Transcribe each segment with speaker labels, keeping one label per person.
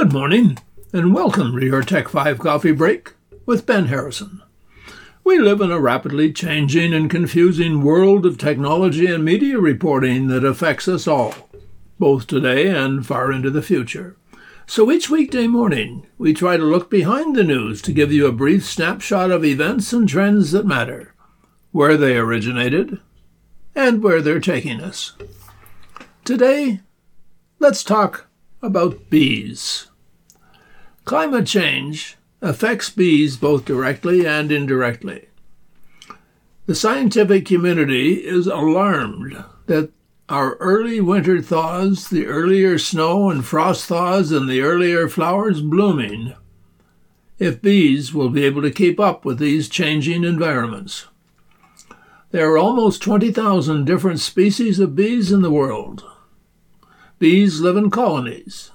Speaker 1: Good morning, and welcome to your Tech 5 Coffee Break with Ben Harrison. We live in a rapidly changing and confusing world of technology and media reporting that affects us all, both today and far into the future. So each weekday morning, we try to look behind the news to give you a brief snapshot of events and trends that matter, where they originated, and where they're taking us. Today, let's talk about bees. Climate change affects bees both directly and indirectly. The scientific community is alarmed that our early winter thaws, the earlier snow and frost thaws, and the earlier flowers blooming, if bees will be able to keep up with these changing environments. There are almost 20,000 different species of bees in the world. Bees live in colonies.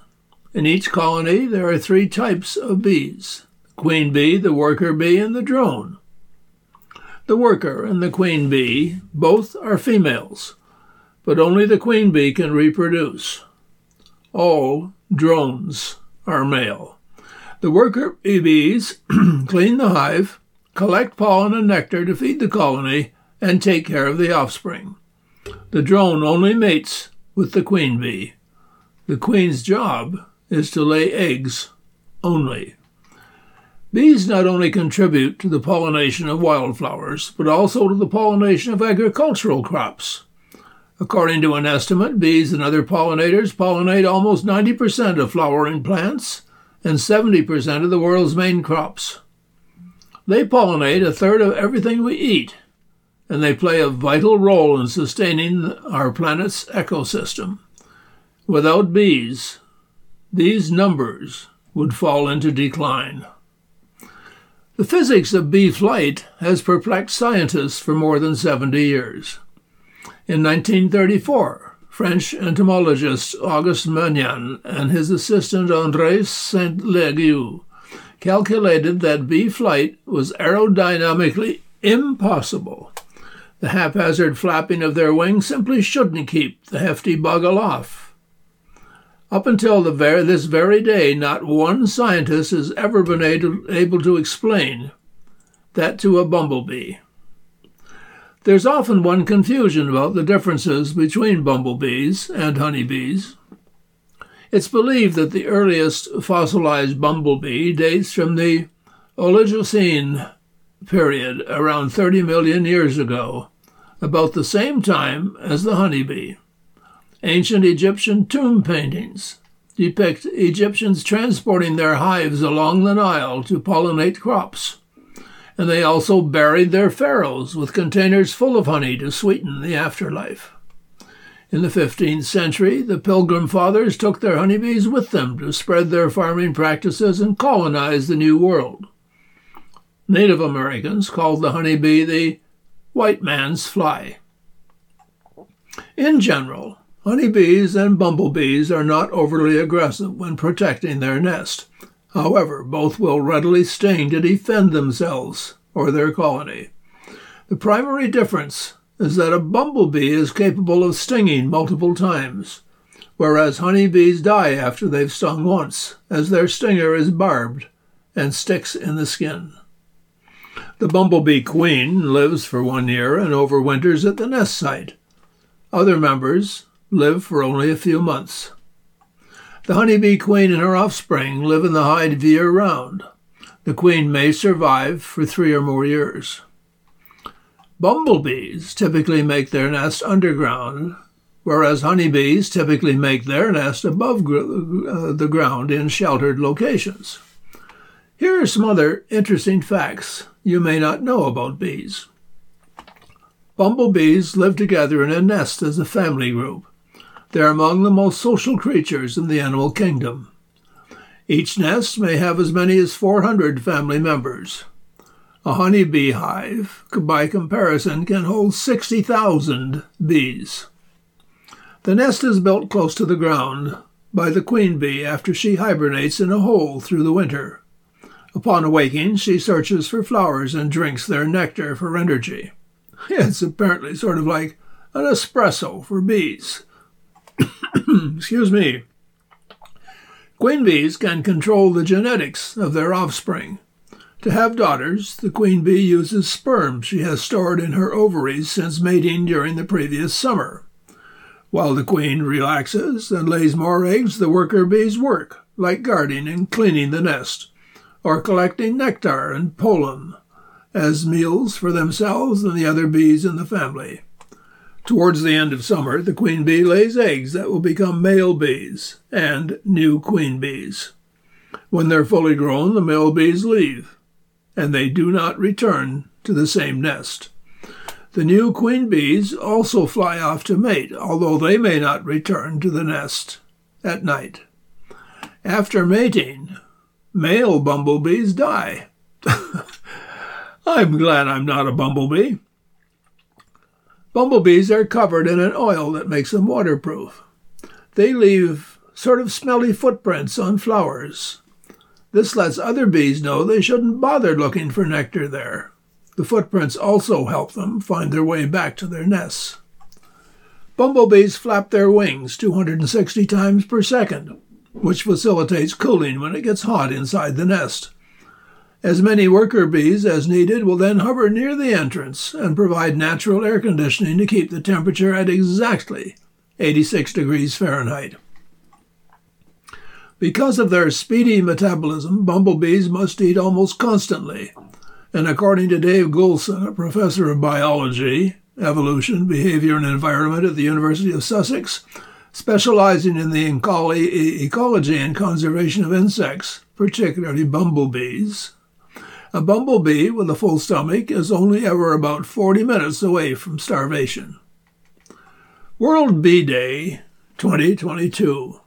Speaker 1: In each colony, there are three types of bees the queen bee, the worker bee, and the drone. The worker and the queen bee both are females, but only the queen bee can reproduce. All drones are male. The worker bees clean the hive, collect pollen and nectar to feed the colony, and take care of the offspring. The drone only mates with the queen bee. The queen's job is to lay eggs only. Bees not only contribute to the pollination of wildflowers, but also to the pollination of agricultural crops. According to an estimate, bees and other pollinators pollinate almost 90% of flowering plants and 70% of the world's main crops. They pollinate a third of everything we eat, and they play a vital role in sustaining our planet's ecosystem. Without bees, these numbers would fall into decline. The physics of bee flight has perplexed scientists for more than 70 years. In 1934, French entomologist Auguste Magnan and his assistant André Saint-Leger calculated that bee flight was aerodynamically impossible. The haphazard flapping of their wings simply shouldn't keep the hefty bug aloft. Up until the very, this very day, not one scientist has ever been able, able to explain that to a bumblebee. There's often one confusion about the differences between bumblebees and honeybees. It's believed that the earliest fossilized bumblebee dates from the Oligocene period around 30 million years ago, about the same time as the honeybee. Ancient Egyptian tomb paintings depict Egyptians transporting their hives along the Nile to pollinate crops and they also buried their pharaohs with containers full of honey to sweeten the afterlife. In the 15th century, the Pilgrim Fathers took their honeybees with them to spread their farming practices and colonize the New World. Native Americans called the honeybee the white man's fly. In general, honeybees and bumblebees are not overly aggressive when protecting their nest. However, both will readily sting to defend themselves or their colony. The primary difference is that a bumblebee is capable of stinging multiple times, whereas honeybees die after they've stung once, as their stinger is barbed and sticks in the skin. The bumblebee queen lives for one year and overwinters at the nest site. Other members live for only a few months. The honeybee queen and her offspring live in the hive year round. The queen may survive for three or more years. Bumblebees typically make their nest underground, whereas honeybees typically make their nest above gr- uh, the ground in sheltered locations. Here are some other interesting facts you may not know about bees. Bumblebees live together in a nest as a family group. They're among the most social creatures in the animal kingdom. Each nest may have as many as 400 family members. A honeybee hive, by comparison, can hold 60,000 bees. The nest is built close to the ground by the queen bee after she hibernates in a hole through the winter. Upon awaking, she searches for flowers and drinks their nectar for energy. It's apparently sort of like an espresso for bees. Excuse me. Queen bees can control the genetics of their offspring. To have daughters, the queen bee uses sperm she has stored in her ovaries since mating during the previous summer. While the queen relaxes and lays more eggs, the worker bees work, like guarding and cleaning the nest, or collecting nectar and pollen as meals for themselves and the other bees in the family. Towards the end of summer, the queen bee lays eggs that will become male bees and new queen bees. When they're fully grown, the male bees leave, and they do not return to the same nest. The new queen bees also fly off to mate, although they may not return to the nest at night. After mating, male bumblebees die. I'm glad I'm not a bumblebee. Bumblebees are covered in an oil that makes them waterproof. They leave sort of smelly footprints on flowers. This lets other bees know they shouldn't bother looking for nectar there. The footprints also help them find their way back to their nests. Bumblebees flap their wings 260 times per second, which facilitates cooling when it gets hot inside the nest. As many worker bees as needed will then hover near the entrance and provide natural air conditioning to keep the temperature at exactly 86 degrees Fahrenheit. Because of their speedy metabolism, bumblebees must eat almost constantly, and according to Dave Goulson, a professor of biology, evolution, behavior, and environment at the University of Sussex, specializing in the ecology and conservation of insects, particularly bumblebees, a bumblebee with a full stomach is only ever about 40 minutes away from starvation. World Bee Day 2022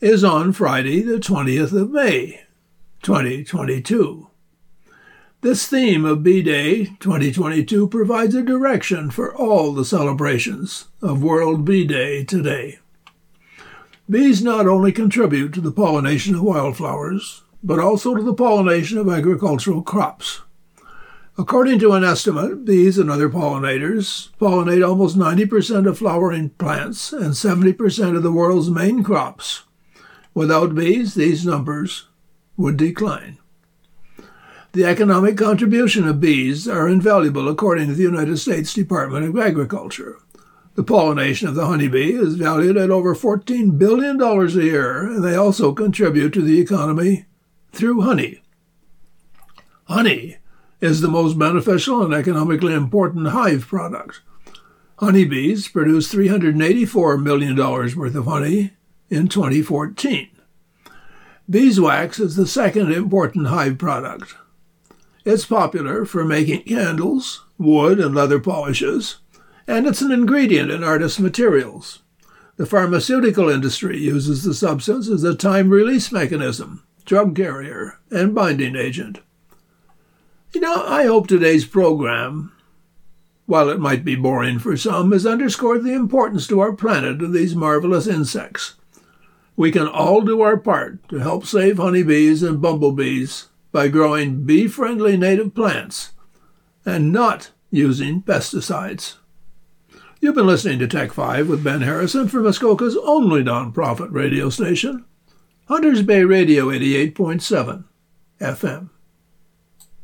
Speaker 1: is on Friday, the 20th of May, 2022. This theme of Bee Day 2022 provides a direction for all the celebrations of World Bee Day today. Bees not only contribute to the pollination of wildflowers, but also to the pollination of agricultural crops. According to an estimate, bees and other pollinators pollinate almost 90% of flowering plants and 70% of the world's main crops. Without bees, these numbers would decline. The economic contribution of bees are invaluable according to the United States Department of Agriculture. The pollination of the honeybee is valued at over $14 billion a year, and they also contribute to the economy through honey. Honey is the most beneficial and economically important hive product. Honeybees produced $384 million worth of honey in 2014. Beeswax is the second important hive product. It's popular for making candles, wood, and leather polishes, and it's an ingredient in artist materials. The pharmaceutical industry uses the substance as a time release mechanism, drug carrier, and binding agent. You know, I hope today's program, while it might be boring for some, has underscored the importance to our planet of these marvelous insects. We can all do our part to help save honeybees and bumblebees by growing bee friendly native plants and not using pesticides. You've been listening to Tech 5 with Ben Harrison for Muskoka's only nonprofit radio station, Hunters Bay Radio 88.7 FM.